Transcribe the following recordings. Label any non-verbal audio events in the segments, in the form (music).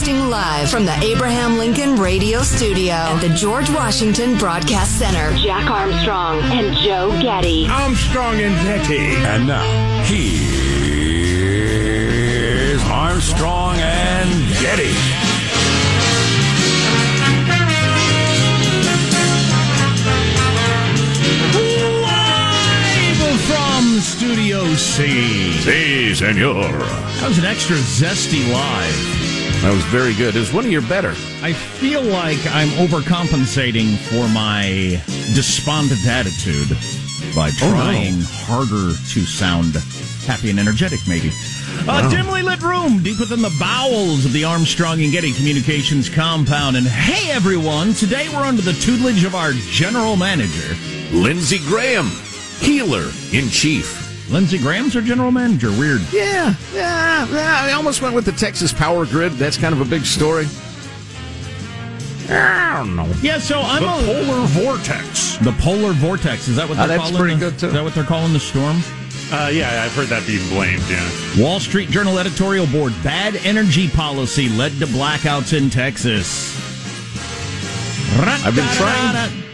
Broadcasting live from the Abraham Lincoln Radio Studio at the George Washington Broadcast Center. Jack Armstrong and Joe Getty. Armstrong and Getty. And now, here's Armstrong and Getty. Live from Studio C. Si, senor. That was an extra zesty live. That was very good. It was one of your better. I feel like I'm overcompensating for my despondent attitude by oh, trying harder to sound happy and energetic, maybe. Uh, A dimly lit room deep within the bowels of the Armstrong and Getty Communications compound. And hey, everyone, today we're under the tutelage of our general manager. Lindsey Graham, healer in chief. Lindsey Graham's our general manager. Weird. Yeah, yeah, yeah. I almost went with the Texas power grid. That's kind of a big story. I don't know. Yeah, so I'm The a, polar vortex. the polar vortex. Is that what Ah, they're that's calling? pretty the, good, too. Is that what they're calling the storm? Uh, yeah, I've heard that being blamed. Yeah. Wall Street Journal editorial board: Bad energy policy led to blackouts in Texas. I've been trying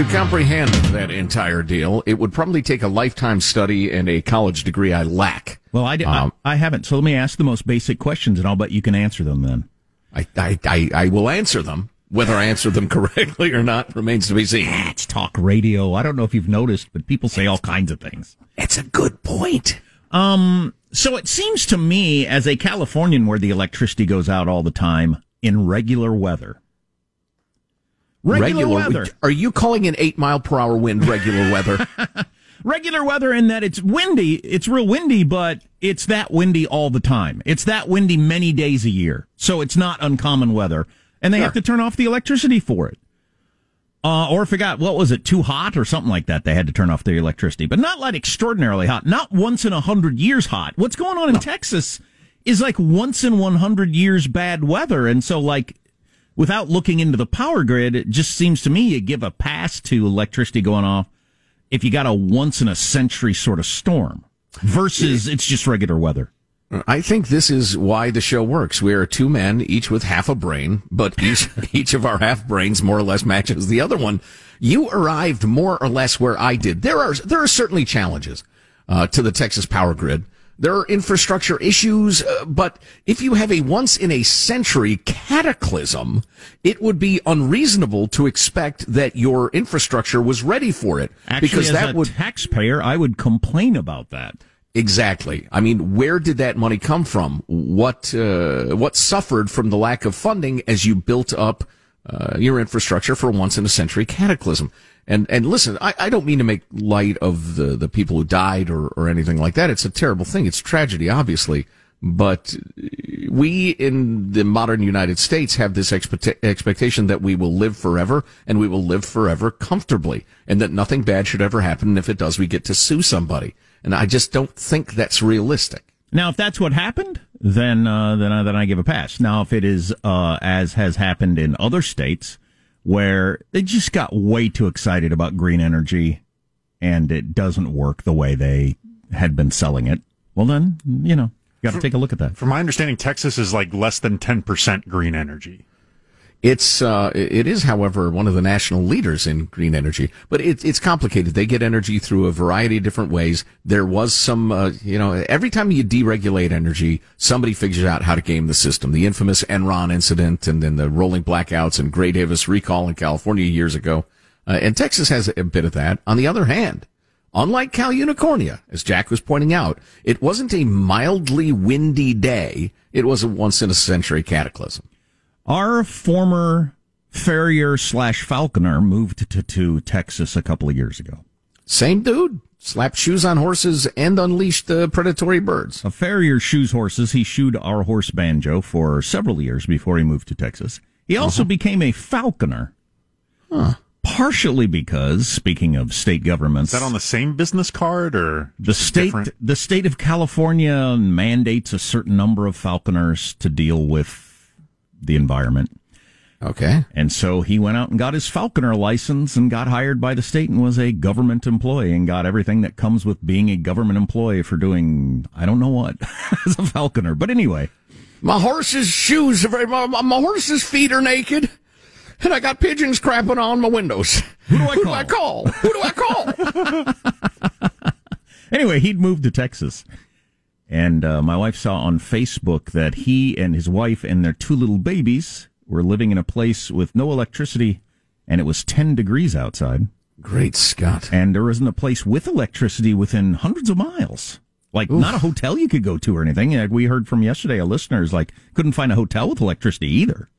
to comprehend that entire deal. It would probably take a lifetime study and a college degree I lack. Well, I, Um, I, I haven't. So let me ask the most basic questions, and I'll bet you can answer them. Then I, I, I, I will answer them. Whether I answer them (laughs) correctly or not remains to be seen. it's talk radio. I don't know if you've noticed, but people say all kinds of things. It's a good point. Um, so it seems to me, as a Californian, where the electricity goes out all the time in regular weather. Regular, weather. Are you calling an eight mile per hour wind regular weather? (laughs) regular weather in that it's windy. It's real windy, but it's that windy all the time. It's that windy many days a year. So it's not uncommon weather. And they have to turn off the electricity for it. Uh, or if it got, what was it, too hot or something like that, they had to turn off the electricity. But not like extraordinarily hot. Not once in a hundred years hot. What's going on in Texas is like once in 100 years bad weather. And so like, without looking into the power grid, it just seems to me you give a pass to electricity going off if you got a once in a century sort of storm versus it's just regular weather. I think this is why the show works. We are two men, each with half a brain, but (laughs) each each of our half brains more or less matches the other one. You arrived more or less where I did. There are there are certainly challenges uh, to the Texas power grid. There are infrastructure issues, uh, but if you have a once in a century cataclysm, it would be unreasonable to expect that your infrastructure was ready for it Actually, because as that a would taxpayer, I would complain about that. Exactly. I mean, where did that money come from? What uh, what suffered from the lack of funding as you built up uh, your infrastructure for a once in a century cataclysm? And and listen, I, I don't mean to make light of the the people who died or or anything like that. It's a terrible thing. It's tragedy, obviously. But we in the modern United States have this expect- expectation that we will live forever and we will live forever comfortably and that nothing bad should ever happen. And if it does, we get to sue somebody. And I just don't think that's realistic. Now, if that's what happened, then uh, then I, then I give a pass. Now, if it is uh, as has happened in other states where they just got way too excited about green energy and it doesn't work the way they had been selling it, well, then you know you got to take a look at that. From my understanding, Texas is like less than 10% green energy. It's uh, it is, however, one of the national leaders in green energy, but it, it's complicated. They get energy through a variety of different ways. There was some, uh, you know, every time you deregulate energy, somebody figures out how to game the system. The infamous Enron incident, and then the rolling blackouts and Gray Davis recall in California years ago, uh, and Texas has a bit of that. On the other hand, unlike Cal Unicornia, as Jack was pointing out, it wasn't a mildly windy day. It was a once in a century cataclysm. Our former farrier slash falconer moved to, to Texas a couple of years ago. Same dude. Slapped shoes on horses and unleashed the predatory birds. A farrier shoes horses. He shoed our horse Banjo for several years before he moved to Texas. He also uh-huh. became a falconer. Partially because, speaking of state governments, Is that on the same business card or the state different? the state of California mandates a certain number of falconers to deal with the environment. Okay. And so he went out and got his falconer license and got hired by the state and was a government employee and got everything that comes with being a government employee for doing I don't know what (laughs) as a falconer. But anyway, My horse's shoes are very, my, my horse's feet are naked. And I got pigeons crapping on my windows. Who do I (laughs) Who call? do I call? Who do I call? (laughs) Anyway, he'd moved to Texas. And uh, my wife saw on Facebook that he and his wife and their two little babies were living in a place with no electricity, and it was 10 degrees outside. Great Scott. And there isn't a place with electricity within hundreds of miles. Like, not a hotel you could go to or anything. And we heard from yesterday, a listener is like, couldn't find a hotel with electricity either.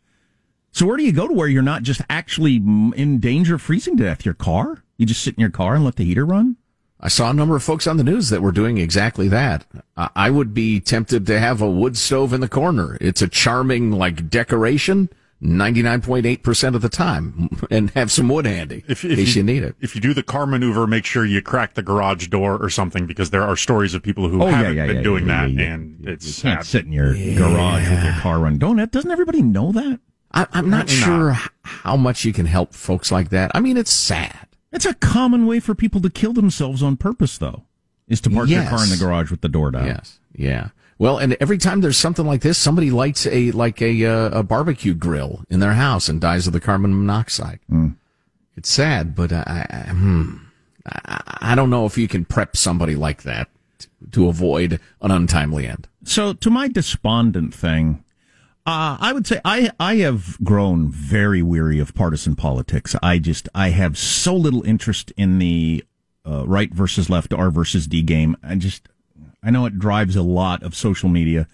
So where do you go to where you're not just actually in danger of freezing to death? Your car? You just sit in your car and let the heater run? I saw a number of folks on the news that were doing exactly that. I I would be tempted to have a wood stove in the corner. It's a charming, like, decoration 99.8% of the time (laughs) and have some wood handy If, in case you, need it. If you do the car maneuver, make sure you crack the garage door or something because there are stories of people who Oh, haven't yeah, been yeah, doing yeah, that, yeah, yeah. and You it's can't sad. sit in your garage with your car running. Don't it? Doesn't everybody know that? I, I'm not Apparently sure h- how much you can help folks like that. I mean, it's sad. It's a common way for people to kill themselves on purpose, though, is to park their Yes. car in the garage with the door down. Yes. Yeah. Well, and every time there's something like this, somebody lights a like a uh, a barbecue grill in their house and dies of the carbon monoxide. It's sad, but I, I, hmm, I, I don't know if you can prep somebody like that to avoid an untimely end. So, to my despondent thing, uh, I would say I, I have grown very weary of partisan politics. I just, I have so little interest in the uh, right versus left, R versus D game. I just, I know it drives a lot of social media.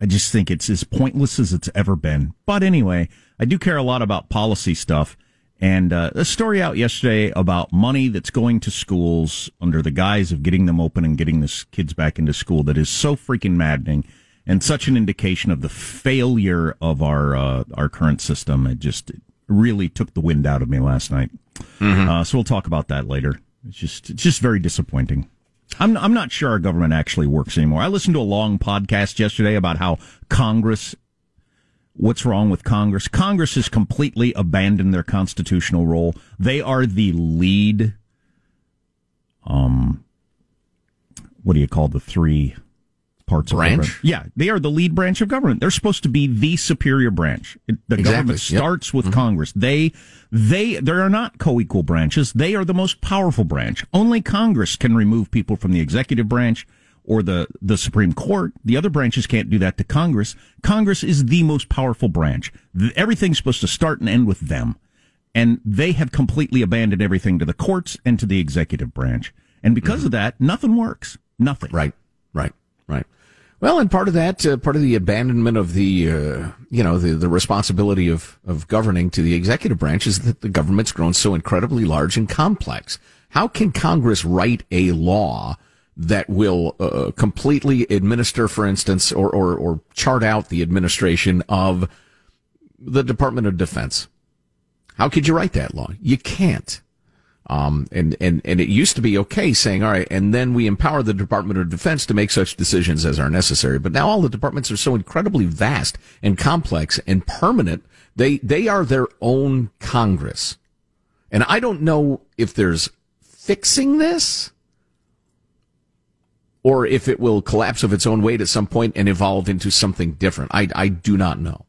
I just think it's as pointless as it's ever been. But anyway, I do care a lot about policy stuff. And uh, a story out yesterday about money that's going to schools under the guise of getting them open and getting the kids back into school that is so freaking maddening and such an indication of the failure of our uh, our current system. It just really took the wind out of me last night. Uh, so we'll talk about that later. It's just it's just very disappointing. I'm I'm not sure our government actually works anymore. I listened to a long podcast yesterday about how Congress what's wrong with Congress. Congress has completely abandoned their constitutional role. They are the lead um what do you call the three parts Branch? of government? Yeah, they are the lead branch of government. They're supposed to be the superior branch. The Exactly, government yep. starts with mm-hmm. Congress. They they there are not co-equal branches. They are the most powerful branch. Only Congress can remove people from the executive branch or the the Supreme Court. The other branches can't do that to Congress. Congress is the most powerful branch. Everything's supposed to start and end with them. And they have completely abandoned everything to the courts and to the executive branch. And because mm-hmm. of that, nothing works. Nothing. Right. Well, and part of that, uh, part of the abandonment of the, uh, you know, the, the responsibility of, of governing to the executive branch is that the government's grown so incredibly large and complex. How can Congress write a law that will uh, completely administer, for instance, or, or, or chart out the administration of the Department of Defense? How could you write that law? You can't. Um, and, and, and it used to be okay saying, all right, and then we empower the Department of Defense to make such decisions as are necessary. But now all the departments are so incredibly vast and complex and permanent. They, they are their own Congress. And I don't know if there's fixing this or if it will collapse of its own weight at some point and evolve into something different. I, I do not know.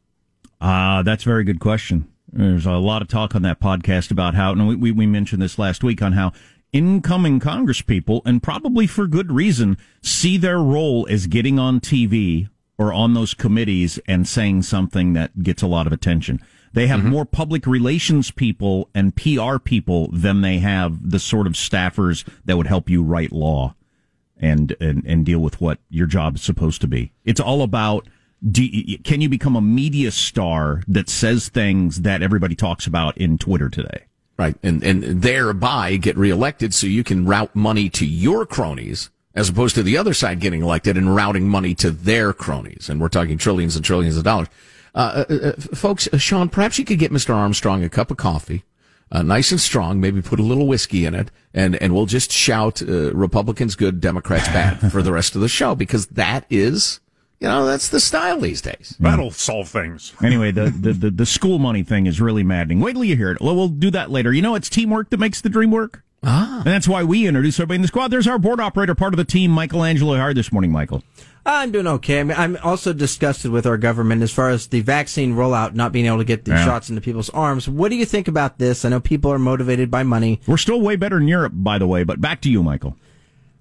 Uh, that's a very good question. There's a lot of talk on that podcast about how, and we, we, we mentioned this last week on how incoming Congress people, and probably for good reason, see their role as getting on TV or on those committees and saying something that gets a lot of attention. They have mm-hmm. more public relations people and PR people than they have the sort of staffers that would help you write law and, and, and deal with what your job is supposed to be. It's all about you, can you become a media star that says things that everybody talks about in Twitter today? Right. And, and thereby get reelected so you can route money to your cronies as opposed to the other side getting elected and routing money to their cronies. And we're talking trillions and trillions of dollars. Uh, uh, uh, folks, uh, Sean, perhaps you could get Mr. Armstrong a cup of coffee, uh, nice and strong, maybe put a little whiskey in it, and, and we'll just shout, uh, Republicans good, Democrats bad for the rest of the show because that is, you know, that's the style these days. That'll solve things. (laughs) Anyway, the, the, the, the school money thing is really maddening. Wait till you hear it. Well, we'll do that later. You know, it's teamwork that makes the dream work. Ah. And that's why we introduce everybody in the squad. There's our board operator, part of the team, Michelangelo Hard this morning, Michael. I'm doing okay. I mean, I'm also disgusted with our government as far as the vaccine rollout, not being able to get the Yeah. shots into people's arms. What do you think about this? I know people are motivated by money. We're still way better in Europe, by the way. But back to you, Michael.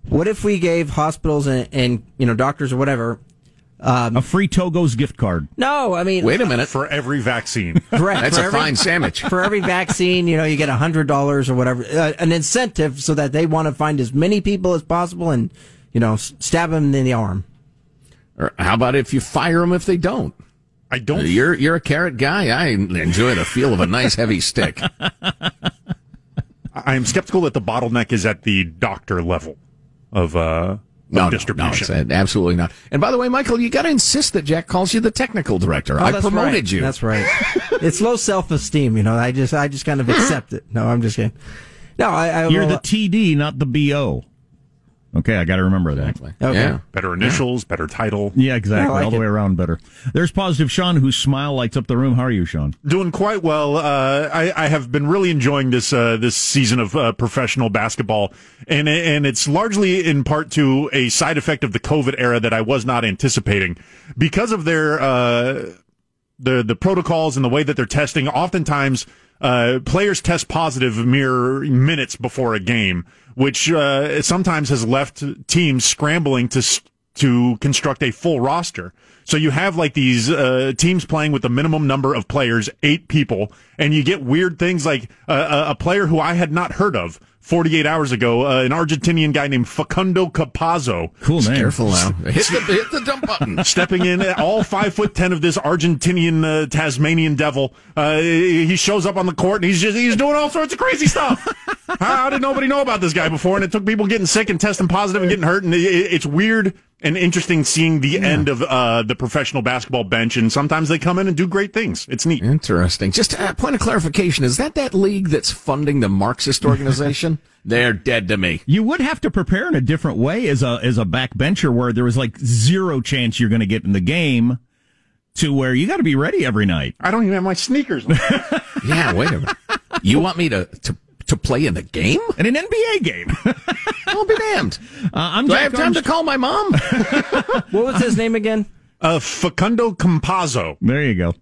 What if we gave hospitals and, and you know doctors or whatever? A free Togo's gift card. No, I mean, Wait a minute. For every vaccine. (laughs) correct. That's for a every- fine sandwich. (laughs) For every vaccine, you know, you get a hundred dollars or whatever, uh, an incentive so that they want to find as many people as possible and you know stab them in the arm. Or how about if you fire them if they don't? I don't. You're you're a carrot guy. I enjoy the feel of a nice heavy stick. (laughs) I am skeptical that the bottleneck is at the doctor level of uh, No, of no, distribution. no, it's, uh, absolutely not. And by the way, Michael, you got to insist that Jack calls you the technical director. Oh, I promoted right. you. That's right. (laughs) it's low self esteem, you know. I just I just kind of accept it. No, I'm just kidding. No, I, I You're well, the TD, not the BO. Okay, I got to remember that. Exactly. Okay. Yeah. better initials, better title. Yeah, exactly. Like All the it. way around better. There's positive Sean, whose smile lights up the room. How are you, Sean? Doing quite well. Uh, I, I have been really enjoying this uh, this season of uh, professional basketball, and and it's largely in part to a side effect of the COVID era that I was not anticipating because of their uh, the the protocols and the way that they're testing. Oftentimes, uh, players test positive mere minutes before a game, which uh, sometimes has left teams scrambling to to construct a full roster. So you have like these uh, teams playing with the minimum number of players, eight people, and you get weird things like uh, a, a player who I had not heard of 48 hours ago, uh, an Argentinian guy named Facundo Campazzo Cool name. Careful now. (laughs) Hit the hit the dump button. (laughs) stepping in, all five foot ten of this Argentinian uh, Tasmanian devil. Uh, he shows up on the court and he's just he's doing all sorts of crazy stuff. how, (laughs) how did nobody know about this guy before? And it took people getting sick and testing positive and getting hurt. And it, it's weird and interesting seeing the end of uh, the professional basketball bench. And sometimes they come in and do great things. It's neat. Interesting. Just a point of clarification: Is that that league that's funding the Marxist organization? (laughs) They're dead to me. You would have to prepare in a different way as a as a backbencher, where there was like zero chance you're going to get in the game, to where you got to be ready every night. I don't even have my sneakers. on. (laughs) Yeah. Wait a minute. You want me to to to play in the game? In an NBA game. uh, I'll be damned. (laughs) I'm Do I have time to call my mom? what was his name again? Uh, Facundo Campazzo. There you go.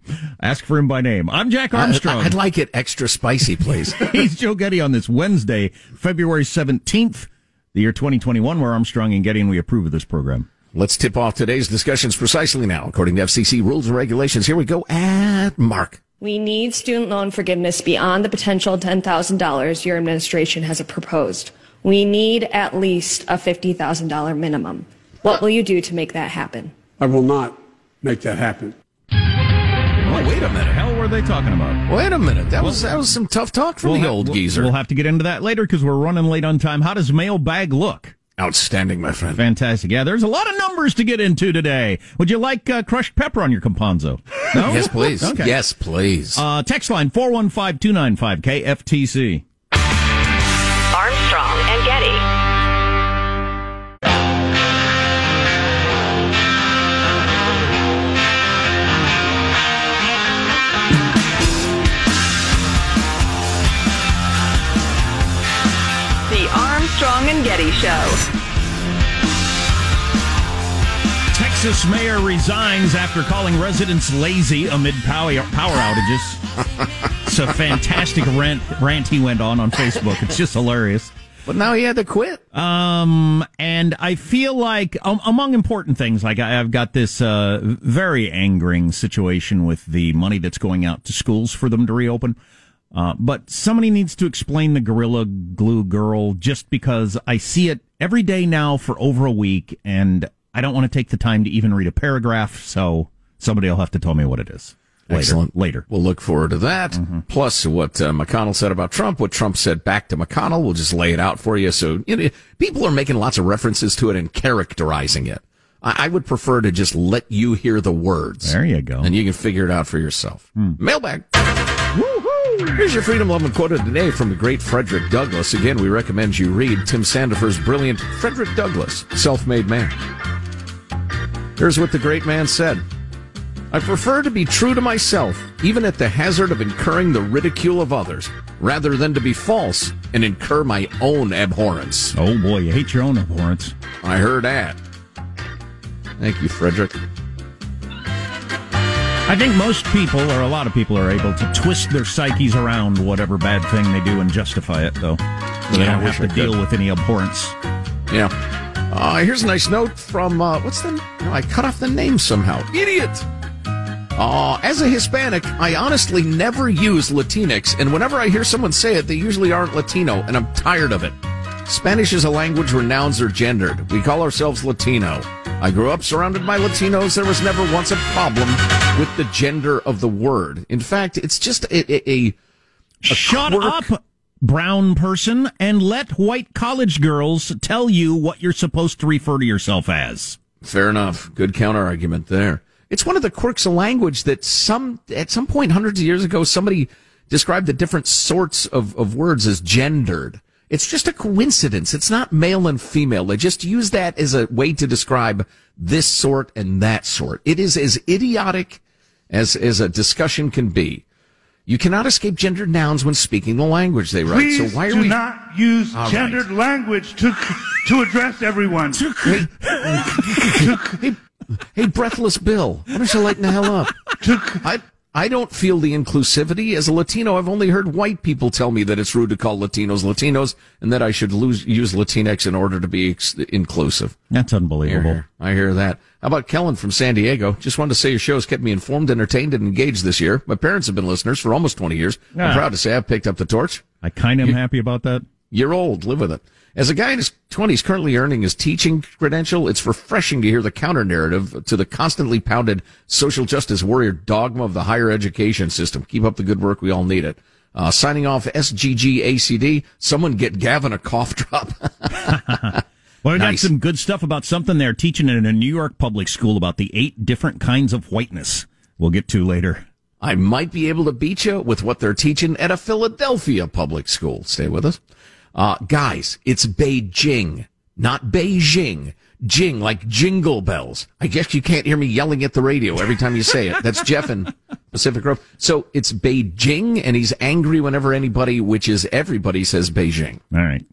Ask for him by name. I'm Jack Armstrong. I, would like it extra spicy, please. (laughs) He's Joe Getty on this Wednesday, February 17th, the year 2021. We're Armstrong and Getty, and we approve of this program. Let's tip off today's discussions precisely now, according to FCC rules and regulations. Here we go at Mark. We need student loan forgiveness beyond the potential $10,000 your administration has proposed. We need at least a $50,000 minimum. What will you do to make that happen? I will not make that happen. Oh, wait a minute. hell were they talking about? Wait a minute. That was that was some tough talk from We'll the ha- old we'll- geezer. We'll have to get into that later because we're running late on time. How does mailbag look? Outstanding, my friend. Fantastic. Yeah, there's a lot of numbers to get into today. Would you like uh, crushed pepper on your Campazzo? No? Yes, please. Okay. Yes, please. Uh, text line 415 295 KFTC. And Getty Show. Texas mayor resigns after calling residents lazy amid power, power outages. it's a fantastic rant, rant he went on on Facebook. It's just hilarious. but now he had to quit. Um, and I feel like um, among important things, like I, I've got this uh, very angering situation with the money that's going out to schools for them to reopen. Uh, but somebody needs to explain the Gorilla Glue Girl just because I see it every day now for over a week, and I don't want to take the time to even read a paragraph. So somebody will have to tell me what it is. Later. Excellent. Later. We'll look forward to that. Mm-hmm. Plus, what uh, McConnell said about Trump, what Trump said back to McConnell. We'll just lay it out for you. So, you know, people are making lots of references to it and characterizing it. I, I would prefer to just let you hear the words. There you go. And you can figure it out for yourself. Hmm. Mailbag. Here's your Freedom Loving quote of the day from the great Frederick Douglass. Again, we recommend you read Tim Sandefur's brilliant Frederick Douglass, Self-Made Man. Here's what the great man said. I prefer to be true to myself, even at the hazard of incurring the ridicule of others, rather than to be false and incur my own abhorrence. Oh boy, you hate your own abhorrence. I heard that. Thank you, Frederick. I think most people, or a lot of people, are able to twist their psyches around whatever bad thing they do and justify it, though. So they Yeah, don't have to deal with any abhorrence. Yeah. Uh, here's a nice note from uh, what's the? No, I cut off the name somehow. Idiot. Uh, as a Hispanic, I honestly never use Latinx, and whenever I hear someone say it, they usually aren't Latino, and I'm tired of it. Spanish is a language where nouns are gendered. We call ourselves Latino. I grew up surrounded by Latinos. There was never once a problem with the gender of the word. In fact, it's just a, a, a Shut quirk. up, brown person, and let white college girls tell you what you're supposed to refer to yourself as. Fair enough. Good counter argument there. It's one of the quirks of language that some, at some point hundreds of years ago, somebody described the different sorts of, of words as gendered. It's just a coincidence. It's not male and female. They just use that as a way to describe this sort and that sort. It is as idiotic as, as a discussion can be. You cannot escape gendered nouns when speaking the language they write. Please so why are do we not use All right. gendered language to to address everyone. Hey, (laughs) hey, hey, breathless Bill, why don't you lighten the hell up? I I don't feel the inclusivity as a Latino. I've only heard white people tell me that it's rude to call Latinos Latinos and that I should lose, use Latinx in order to be ex- inclusive. That's unbelievable. Here, here. I hear that. How about Kellen from San Diego? Just wanted to say your show has kept me informed, entertained, and engaged this year. My parents have been listeners for almost 20 years. I'm Ah. proud to say I've picked up the torch. I kind of am happy about that. You're old. Live with it. As a guy in his 20s currently earning his teaching credential, it's refreshing to hear the counter narrative to the constantly pounded social justice warrior dogma of the higher education system. Keep up the good work. We all need it. Uh, signing off SGGACD. Someone get Gavin a cough drop. (laughs) Well, we got some good stuff about something they're teaching in a New York public school about the eight different kinds of whiteness. We'll get to later. I might be able to beat you with what they're teaching at a Philadelphia public school. Stay with us. Uh, guys, it's Beijing, not Beijing. Jing, like jingle bells. I guess you can't hear me yelling at the radio every time you say it. That's Jeff in Pacific Grove. So it's Beijing, and he's angry whenever anybody, which is everybody, says Beijing. All right.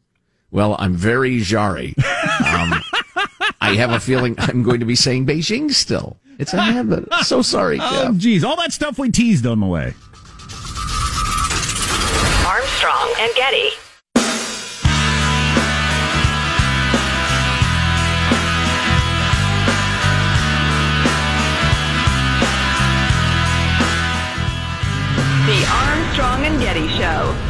Well, I'm very jarry. Um, I have a feeling I'm going to be saying Beijing still. It's a habit. So sorry, Oh, Jeff. geez. All that stuff we teased on the way. Armstrong and Getty. Armstrong and Getty Show.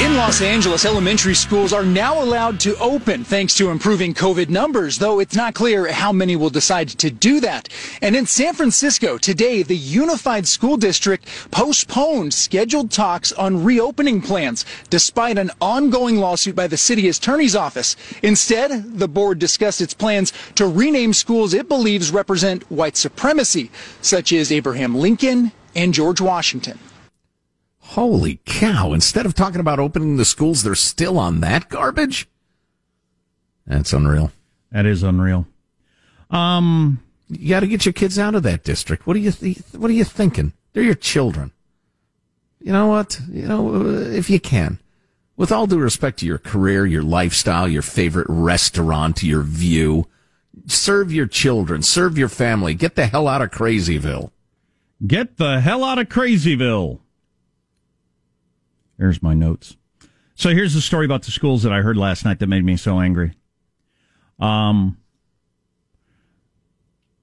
In Los Angeles, elementary schools are now allowed to open thanks to improving COVID numbers, though it's not clear how many will decide to do that. And in San Francisco, today, the Unified School District postponed scheduled talks on reopening plans, despite an ongoing lawsuit by the city attorney's office. Instead, the board discussed its plans to rename schools it believes represent white supremacy, such as Abraham Lincoln and George Washington. Holy cow. Instead of talking about opening the schools, they're still on that garbage? That's unreal. That is unreal. Um, You got to get your kids out of that district. What are you th- what are you thinking? They're your children. You know what? You know, if you can. With all due respect to your career, your lifestyle, your favorite restaurant, your view, serve your children, serve your family. Get the hell out of Crazyville. get the hell out of Crazyville. There's my notes. So here's the story about the schools that I heard last night that made me so angry. Um,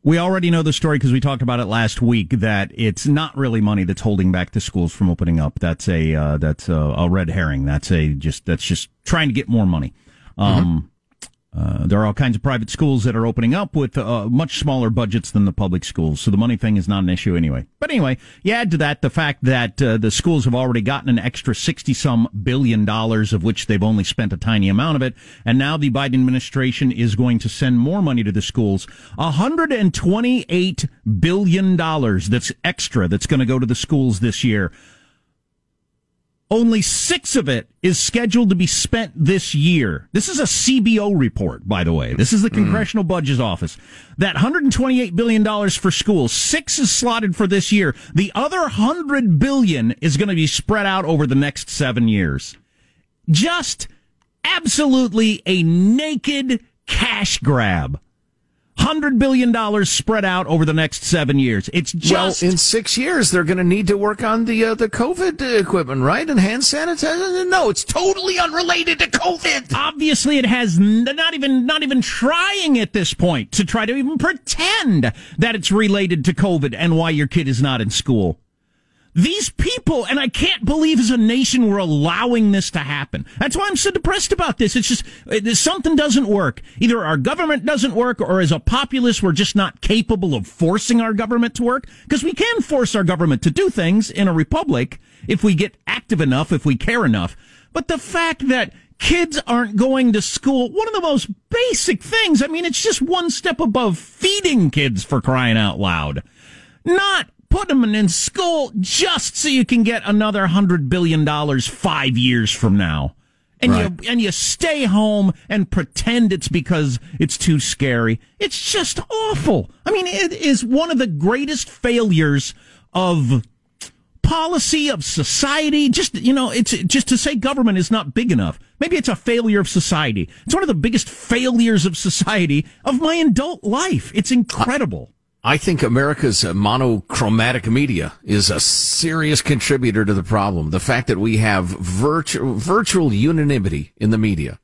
we already know the story because we talked about it last week. That it's not really money that's holding back the schools from opening up. That's a uh, that's a, a red herring. That's a just that's just trying to get more money. Um, uh, there are all kinds of private schools that are opening up with uh, much smaller budgets than the public schools, so the money thing is not an issue anyway. But anyway, you add to that the fact that uh, the schools have already gotten an extra sixty some billion dollars, of which they've only spent a tiny amount of it, and now the Biden administration is going to send more money to the schools, hundred and twenty eight billion dollars that's extra that's going to go to the schools this year. Only six of it is scheduled to be spent this year. This is a CBO report, by the way. This is the mm. Congressional Budget Office. That $128 billion for schools, six is slotted for this year. The other 100 billion is going to be spread out over the next seven years. Just absolutely a naked cash grab. Hundred billion dollars spread out over the next seven years. It's just well, in six years they're going to need to work on the uh, the COVID equipment, right? And hand sanitizer. No, it's totally unrelated to COVID. obviously it has n- not even not even trying at this point to try to even pretend that it's related to COVID and why your kid is not in school. These people, and I can't believe as a nation we're allowing this to happen. That's why I'm so depressed about this. It's just it, something doesn't work. Either our government doesn't work, or as a populace, we're just not capable of forcing our government to work. Because we can force our government to do things in a republic if we get active enough, if we care enough. But the fact that kids aren't going to school, one of the most basic things, I mean, it's just one step above feeding kids for crying out loud. Not put them in school just so you can get another hundred billion dollars five years from now. And Right. you and you stay home and pretend it's because it's too scary. It's just awful. I mean, it is one of the greatest failures of policy of society. Just you know, it's just to say government is not big enough. Maybe it's a failure of society. It's one of the biggest failures of society of my adult life. It's incredible. I think America's uh, monochromatic media is a serious contributor to the problem. The fact that we have virtual, virtual unanimity in the media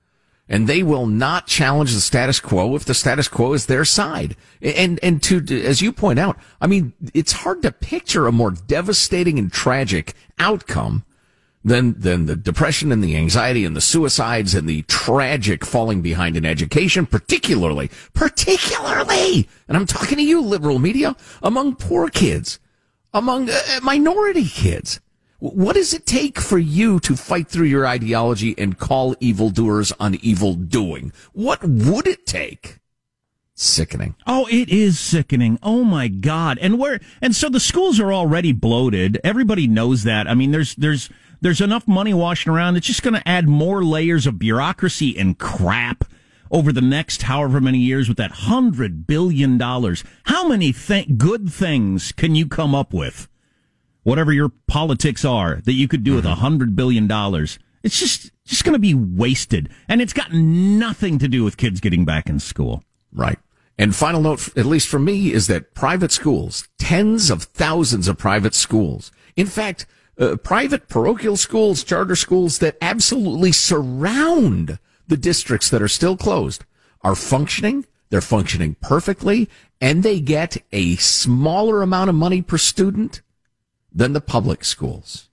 and they will not challenge the status quo if the status quo is their side. And, and to, as you point out, I mean, it's hard to picture a more devastating and tragic outcome than, than the depression and the anxiety and the suicides and the tragic falling behind in education, particularly, particularly, and I'm talking to you, liberal media, among poor kids, among uh, minority kids. What does it take for you to fight through your ideology and call evildoers on evil doing? What would it take? Sickening. Oh, it is sickening. Oh my God. And where, and so the schools are already bloated. Everybody knows that. I mean, there's, there's, there's enough money washing around. It's just going to add more layers of bureaucracy and crap over the next however many years with that hundred billion dollars. How many th- good things can you come up with? Whatever your politics are that you could do with mm-hmm. a hundred billion dollars. It's just, just going to be wasted. And it's got nothing to do with kids getting back in school. Right. And final note, at least for me, is that private schools, tens of thousands of private schools, in fact, uh, private parochial schools, charter schools that absolutely surround the districts that are still closed are functioning. They're functioning perfectly and they get a smaller amount of money per student than the public schools.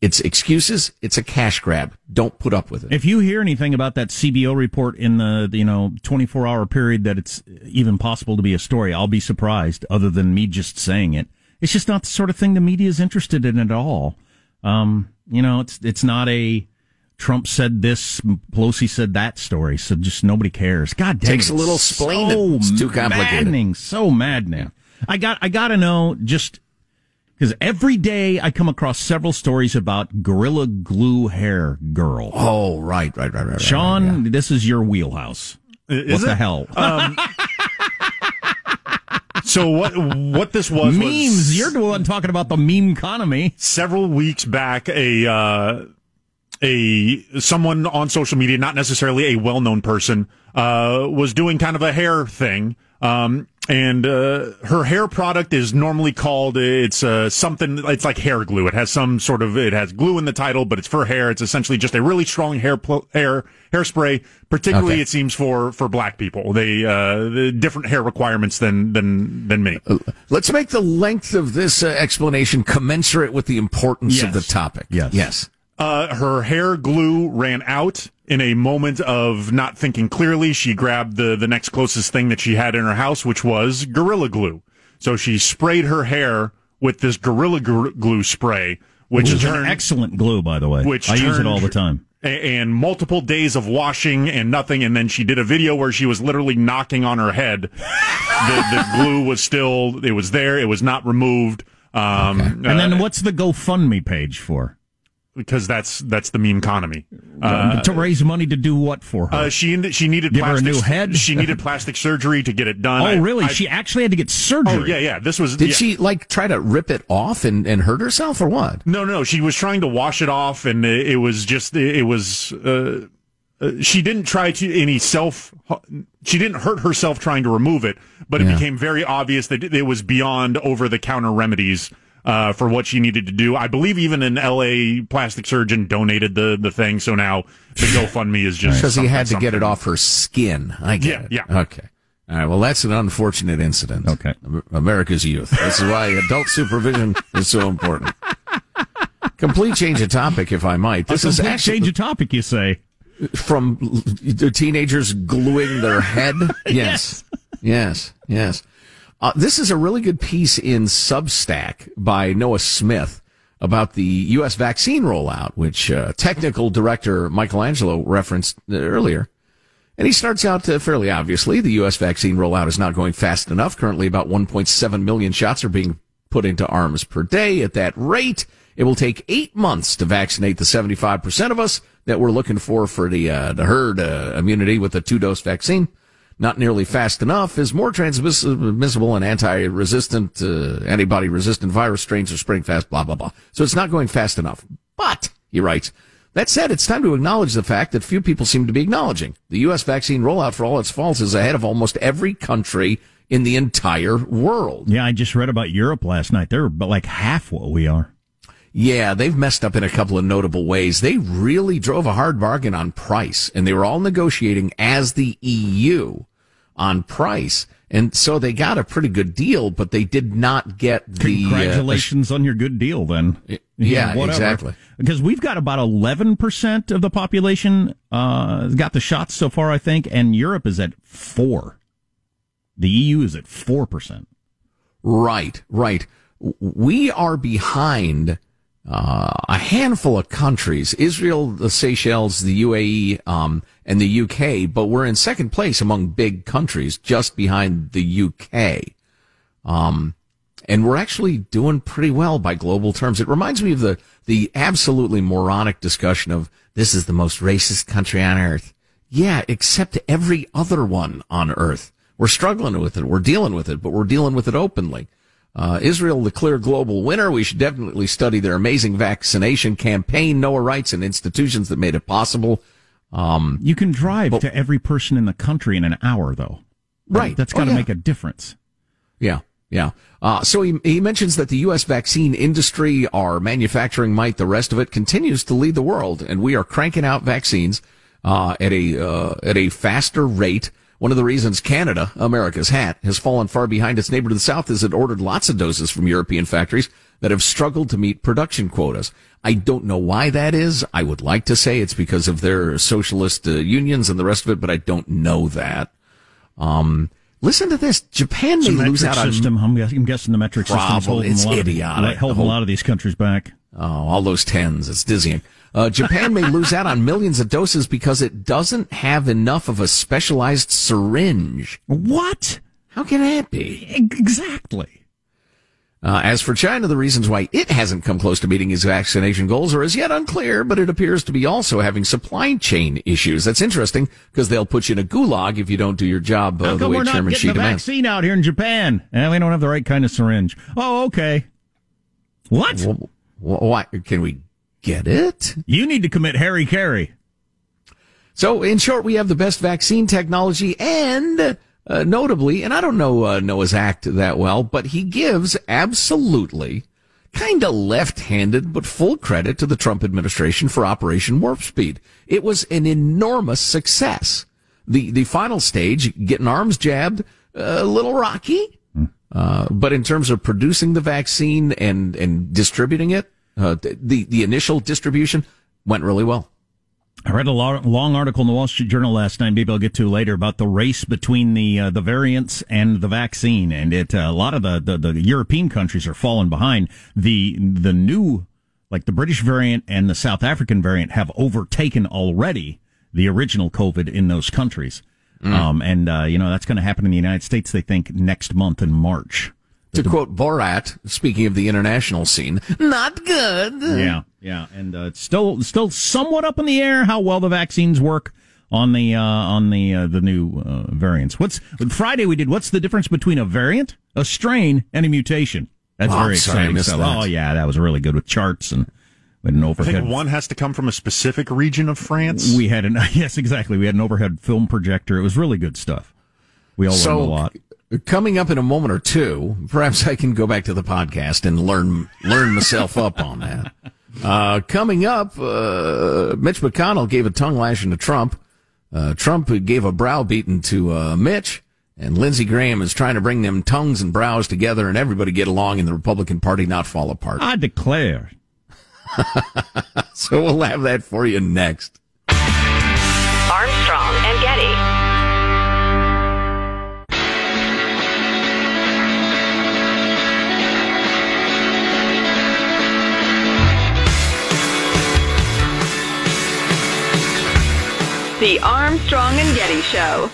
It's excuses. It's a cash grab. Don't put up with it. If you hear anything about that CBO report in the you know 24 hour period that it's even possible to be a story, I'll be surprised. Other than me just saying it, it's just not the sort of thing the media is interested in at all. Um, you know, it's it's not a Trump said this, Pelosi said that story, so just nobody cares. God damn, it. Takes a it's little so splaining. It's too complicated. Maddening, so maddening. I got I got to know just because every day I come across several stories about Gorilla Glue Hair Girl. Oh, right, right, right, right. right, Sean, this is your wheelhouse. Is what the hell? Um, (laughs) so what what this was Memes. was You're the one talking about the meme economy. several weeks back a uh, a someone on social media, not necessarily a well known person, uh, was doing kind of a hair thing. Um, and uh, her hair product is normally called it's uh, something it's like hair glue. It has some sort of it has glue in the title, but it's for hair. It's essentially just a really strong hair pl- hair hairspray. Particularly, Okay. it seems for for black people. They uh, the different hair requirements than than than me. Let's make the length of this uh, explanation commensurate with the importance of the topic. Yes. Yes. Uh, her hair glue ran out in a moment of not thinking clearly. She grabbed the, the next closest thing that she had in her house, which was Gorilla Glue. So she sprayed her hair with this Gorilla Glue spray, which Which is an excellent glue, by the way. which I use it all the time. and multiple days of washing and nothing. And then she did a video where she was literally knocking on her head. the, the glue was still, it was there. It was not removed. Um, And then what's the GoFundMe page for? Because that's, that's the meme economy. Uh, to raise money to do what for her? Uh, she she needed Give her a plastic, new head? (laughs) She needed plastic surgery to get it done. oh, I- really? I- she actually had to get surgery. oh yeah, yeah. This was Did yeah. she like try to rip it off and, and hurt herself or what? No, no. She was trying to wash it off, and it, it was just it, it was. Uh, uh, she didn't try to any self. She didn't hurt herself trying to remove it, but it Yeah. became very obvious that it was beyond over the counter remedies uh, for what she needed to do. I believe even an L.A. plastic surgeon donated the the thing, so now the (laughs) GoFundMe is just Because he had to something- get it off her skin. I get Yeah, it. yeah. Okay. All right. Well, that's an unfortunate incident. Okay. America's youth. This is why adult supervision is so important. Complete change of topic, if I might. This a is complete actually change of topic, you say. from the teenagers gluing their head. (laughs) Yes. yes. Yes. Uh, this is a really good piece in Substack by Noah Smith about the U.S. vaccine rollout, which uh, technical director Michelangelo referenced uh, earlier. And he starts out uh, fairly obviously. The U.S. vaccine rollout is not going fast enough. Currently, about 1.7 million shots are being put into arms per day. At that rate, it will take eight months to vaccinate the 75% of us that we're looking for for the, uh, the herd uh, immunity with a two dose vaccine. Not nearly fast enough as more transmissible and anti-resistant, uh, antibody-resistant virus strains are spreading fast, blah, blah, blah. So it's not going fast enough. But, he writes, that said, it's time to acknowledge the fact that few people seem to be acknowledging. The U.S. vaccine rollout, for all its faults, is ahead of almost every country in the entire world. Yeah, I just read about Europe last night. They're about like half what we are. Yeah, they've messed up in a couple of notable ways. They really drove a hard bargain on price, and they were all negotiating as the EU on price. And so they got a pretty good deal, but they did not get the. uh, Congratulations on your good deal, then. yeah, exactly. Because we've got about 11% of the population uh, got the shots so far, I think, and Europe is at 4 The EU is at 4%. Right, right. We are behind uh, a handful of countries: Israel, the Seychelles, the UAE, um, and the UK. But we're in second place among big countries, just behind the UK. Um, and we're actually doing pretty well by global terms. It reminds me of the the absolutely moronic discussion of this is the most racist country on earth. Yeah, except every other one on earth. We're struggling with it. We're dealing with it, but we're dealing with it openly. Uh, Israel, the clear global winner. We should definitely study their amazing vaccination campaign. Noah writes and institutions that made it possible. Um, You can drive to every person in the country in an hour, though. Right. That's Oh, got to yeah. make a difference. Yeah, yeah. Uh, so he, he mentions that the U.S. vaccine industry, our manufacturing might, the rest of it continues to lead the world, and we are cranking out vaccines uh, at a uh, at a faster rate. One of the reasons Canada, America's hat, has fallen far behind its neighbor to the south is it ordered lots of doses from European factories that have struggled to meet production quotas. I don't know why that is. I would like to say it's because of their socialist uh, unions and the rest of it, but I don't know that. Um, listen to this: Japan may lose out on system. I'm, I'm guessing the metric system is holding It's a lot idiotic. Of, holding The a lot of these countries back. Oh, all those tens. It's dizzying. Uh, Japan may lose out on millions of doses because it doesn't have enough of a specialized syringe. What? How can that be? Exactly. Uh, as for China, the reasons why it hasn't come close to meeting its vaccination goals are as yet unclear, but it appears to be also having supply chain issues. That's interesting because they'll put you in a gulag if you don't do your job uh, How the way we're not Chairman getting Xi the demands. vaccine out here in Japan? And we don't have the right kind of syringe. Oh, okay. What? Wh- wh- Why can we get it? You need to commit hara-kiri. So, in short, we have the best vaccine technology and, uh, notably, and I don't know uh, Noah's Act that well, but he gives absolutely kind of left-handed but full credit to the Trump administration for Operation Warp Speed. It was an enormous success. The the final stage, getting arms jabbed, a little rocky, uh, but in terms of producing the vaccine and and distributing it, uh, the the initial distribution went really well. I read a long article in the Wall Street Journal last night. Maybe I'll get to later about the race between the uh, the variants and the vaccine, and it uh, a lot of the, the the European countries are falling behind. The the new like the British variant and the South African variant have overtaken already the original COVID in those countries. Um, and uh, you know that's going to happen in the United States. They think next month in March. To quote Borat, speaking of the international scene, not good. Yeah, yeah, and uh, it's still still somewhat up in the air how well the vaccines work on the uh, on the uh, the new uh, variants. What's Friday we did? What's the difference between a variant, a strain, and a mutation? That's Oh, very sorry, exciting missed stuff. that. Oh yeah, that was really good with charts and We had an I think one has to come from a specific region of France. We had an (laughs) yes, exactly. We had an overhead film projector. It was really good stuff. We all learned a lot. coming up in a moment or two, perhaps I can go back to the podcast and learn learn myself up on that. Uh, coming up, uh, Mitch McConnell gave a tongue lashing to Trump. Uh, Trump gave a brow beating to uh, Mitch, and Lindsey Graham is trying to bring them tongues and brows together and everybody get along in the Republican Party, not fall apart. I declare. (laughs) so we'll have that for you next. Armstrong and Getty. The Armstrong and Getty Show.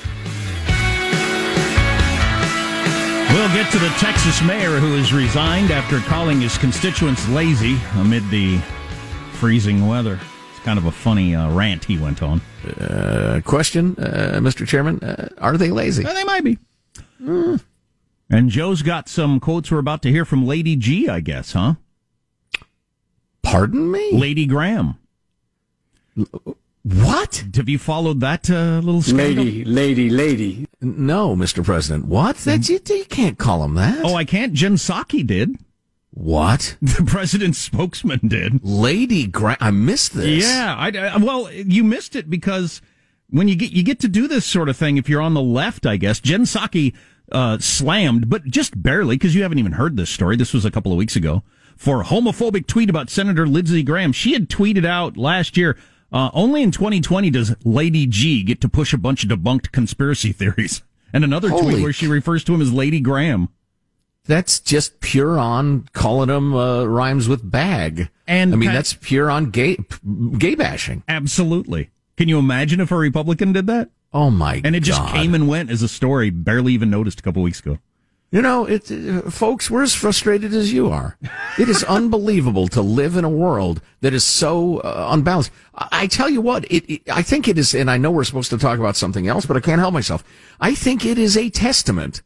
We'll get to the Texas mayor who has resigned after calling his constituents lazy amid the freezing weather. It's kind of a funny uh, rant he went on. Uh, question, uh, Mr. Chairman, uh, are they lazy? Uh, they might be. And Joe's got some quotes we're about to hear from Lady G, I guess, huh? Pardon me? Lady Graham. What? Have you followed that uh, little scandal? Lady, lady, lady. No, Mr. President. What? That's you, you can't call him that. Oh, I can't. Jen Psaki did. What? (laughs) The president's spokesman did. Lady Grant, I missed this. Yeah, I, I- well, you missed it because when you get you get to do this sort of thing, if you're on the left, I guess Jen Psaki uh, slammed, but just barely because you haven't even heard this story. This was a couple of weeks ago for a homophobic tweet about Senator Lindsey Graham. She had tweeted out last year. Uh, only in 2020 does Lady G get to push a bunch of debunked conspiracy theories. And another Holy tweet where she refers to him as Lady Graham. That's just pure on calling him uh, rhymes with bag. And I mean, that's pure on gay gay bashing. Absolutely. Can you imagine if a Republican did that? Oh my! And it just God. came and went as a story, barely even noticed a couple weeks ago. You know, it, folks, we're as frustrated as you are. It is (laughs) unbelievable to live in a world that is so uh, unbalanced. I, I tell you what, it, it, I think it is, and I know we're supposed to talk about something else, but I can't help myself. I think it is a testament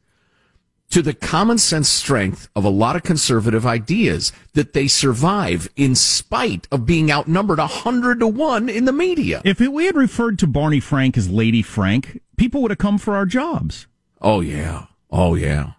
to the common sense strength of a lot of conservative ideas that they survive in spite of being outnumbered a hundred to one in the media. If it, we had referred to Barney Frank as Lady Frank, people would have come for our jobs. Oh yeah. Oh yeah.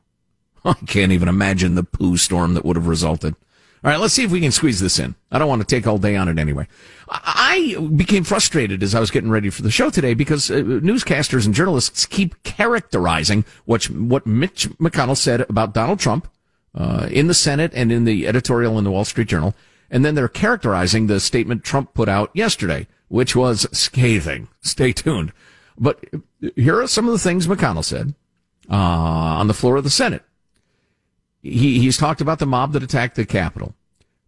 (laughs) I can't even imagine the poo storm that would have resulted. All right, let's see if we can squeeze this in. I don't want to take all day on it anyway. I became frustrated as I was getting ready for the show today because uh, newscasters and journalists keep characterizing what what Mitch McConnell said about Donald Trump uh, in the Senate and in the editorial in the Wall Street Journal, and then they're characterizing the statement Trump put out yesterday, which was scathing. Stay tuned. But here are some of the things McConnell said uh, on the floor of the Senate. He, he's talked about the mob that attacked the Capitol.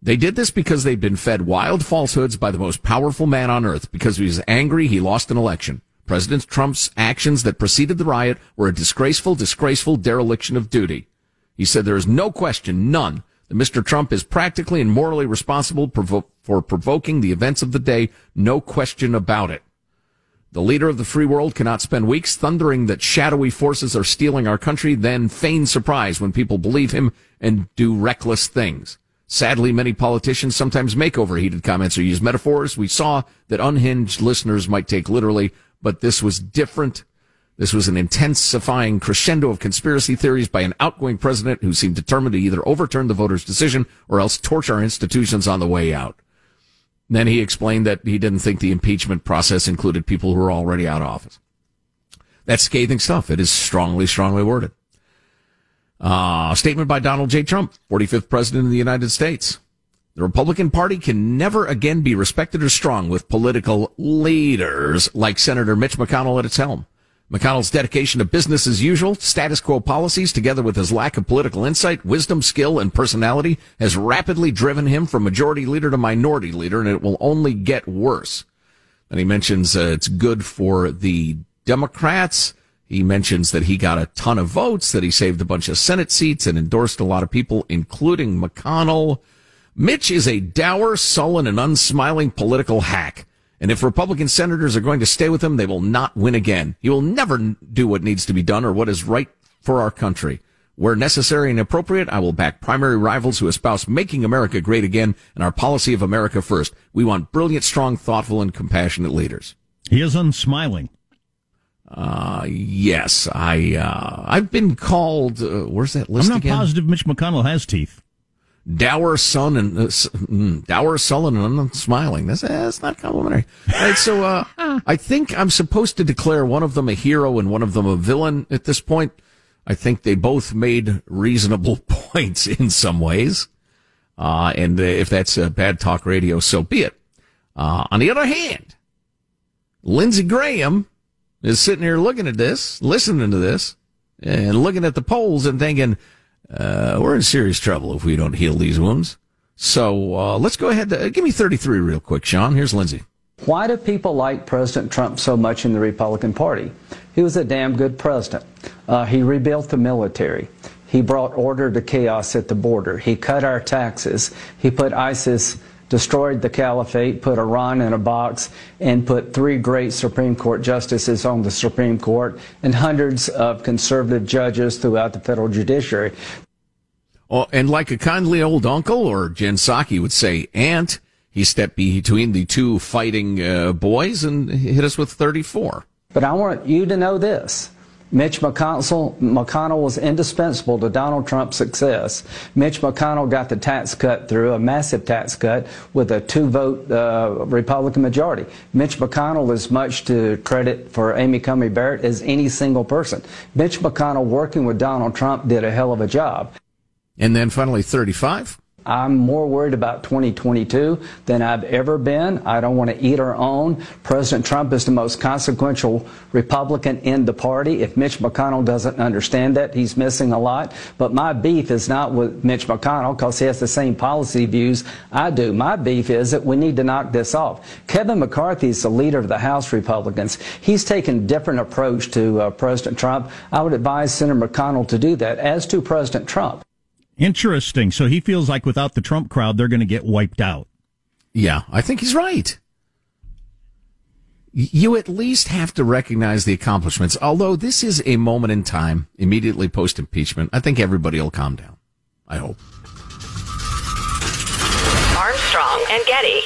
They did this because they'd been fed wild falsehoods by the most powerful man on earth because he was angry he lost an election. President Trump's actions that preceded the riot were a disgraceful, disgraceful dereliction of duty. He said there is no question, none, that Mr. Trump is practically and morally responsible provo- for provoking the events of the day. No question about it. The leader of the free world cannot spend weeks thundering that shadowy forces are stealing our country, then feign surprise when people believe him and do reckless things. Sadly, many politicians sometimes make overheated comments or use metaphors we saw that unhinged listeners might take literally, but this was different. This was an intensifying crescendo of conspiracy theories by an outgoing president who seemed determined to either overturn the voters' decision or else torch our institutions on the way out. Then he explained that he didn't think the impeachment process included people who were already out of office. That's scathing stuff. It is strongly, strongly worded. Uh, statement by Donald J. Trump, 45th President of the United States. The Republican Party can never again be respected or strong with political leaders like Senator Mitch McConnell at its helm. McConnell's dedication to business as usual, status quo policies, together with his lack of political insight, wisdom, skill, and personality, has rapidly driven him from majority leader to minority leader, and it will only get worse. And he mentions uh, it's good for the Democrats. He mentions that he got a ton of votes, that he saved a bunch of Senate seats and endorsed a lot of people, including McConnell. Mitch is a dour, sullen, and unsmiling political hack. And if Republican senators are going to stay with him, they will not win again. He will never do what needs to be done or what is right for our country. Where necessary and appropriate, I will back primary rivals who espouse making America great again and our policy of America first. We want brilliant, strong, thoughtful, and compassionate leaders. He is unsmiling. Uh, yes, I, uh, I've been called, uh, where's that list I'm not again? positive Mitch McConnell has teeth. Dour son and, uh, mm, dour sullen and unsmiling. That's, that's not complimentary. Right, so, uh, (laughs) I think I'm supposed to declare one of them a hero and one of them a villain at this point. I think they both made reasonable (laughs) points in some ways. Uh, and uh, if that's bad talk radio, so be it. Uh, on the other hand, Lindsey Graham is sitting here looking at this, listening to this, and looking at the polls and thinking, uh, we're in serious trouble if we don't heal these wounds. So uh, let's go ahead. To, give me 33 real quick, Sean. Here's Lindsey. Why do people like President Trump so much in the Republican Party? He was a damn good president. Uh, he rebuilt the military. He brought order to chaos at the border. He cut our taxes. He put ISIS, destroyed the caliphate, put Iran in a box, and put three great Supreme Court justices on the Supreme Court and hundreds of conservative judges throughout the federal judiciary. Oh, and like a kindly old uncle, or Jen Psaki would say, aunt, he stepped between the two fighting uh, boys and hit us with 34. But I want you to know this. Mitch McConnell, McConnell was indispensable to Donald Trump's success. Mitch McConnell got the tax cut through, a massive tax cut, with a two vote uh, Republican majority. Mitch McConnell is much to credit for Amy Coney Barrett as any single person. Mitch McConnell, working with Donald Trump, did a hell of a job. And then finally, 35. I'm more worried about 2022 than I've ever been. I don't want to eat our own. President Trump is the most consequential Republican in the party. If Mitch McConnell doesn't understand that, he's missing a lot. But my beef is not with Mitch McConnell because he has the same policy views I do. My beef is that we need to knock this off. Kevin McCarthy is the leader of the House Republicans. He's taken a different approach to uh, President Trump. I would advise Senator McConnell to do that, as to President Trump. Interesting. So he feels like without the Trump crowd, they're going to get wiped out. Yeah, I think he's right. You at least have to recognize the accomplishments. Although this is a moment in time, immediately post impeachment, I think everybody will calm down. I hope. Armstrong and Getty.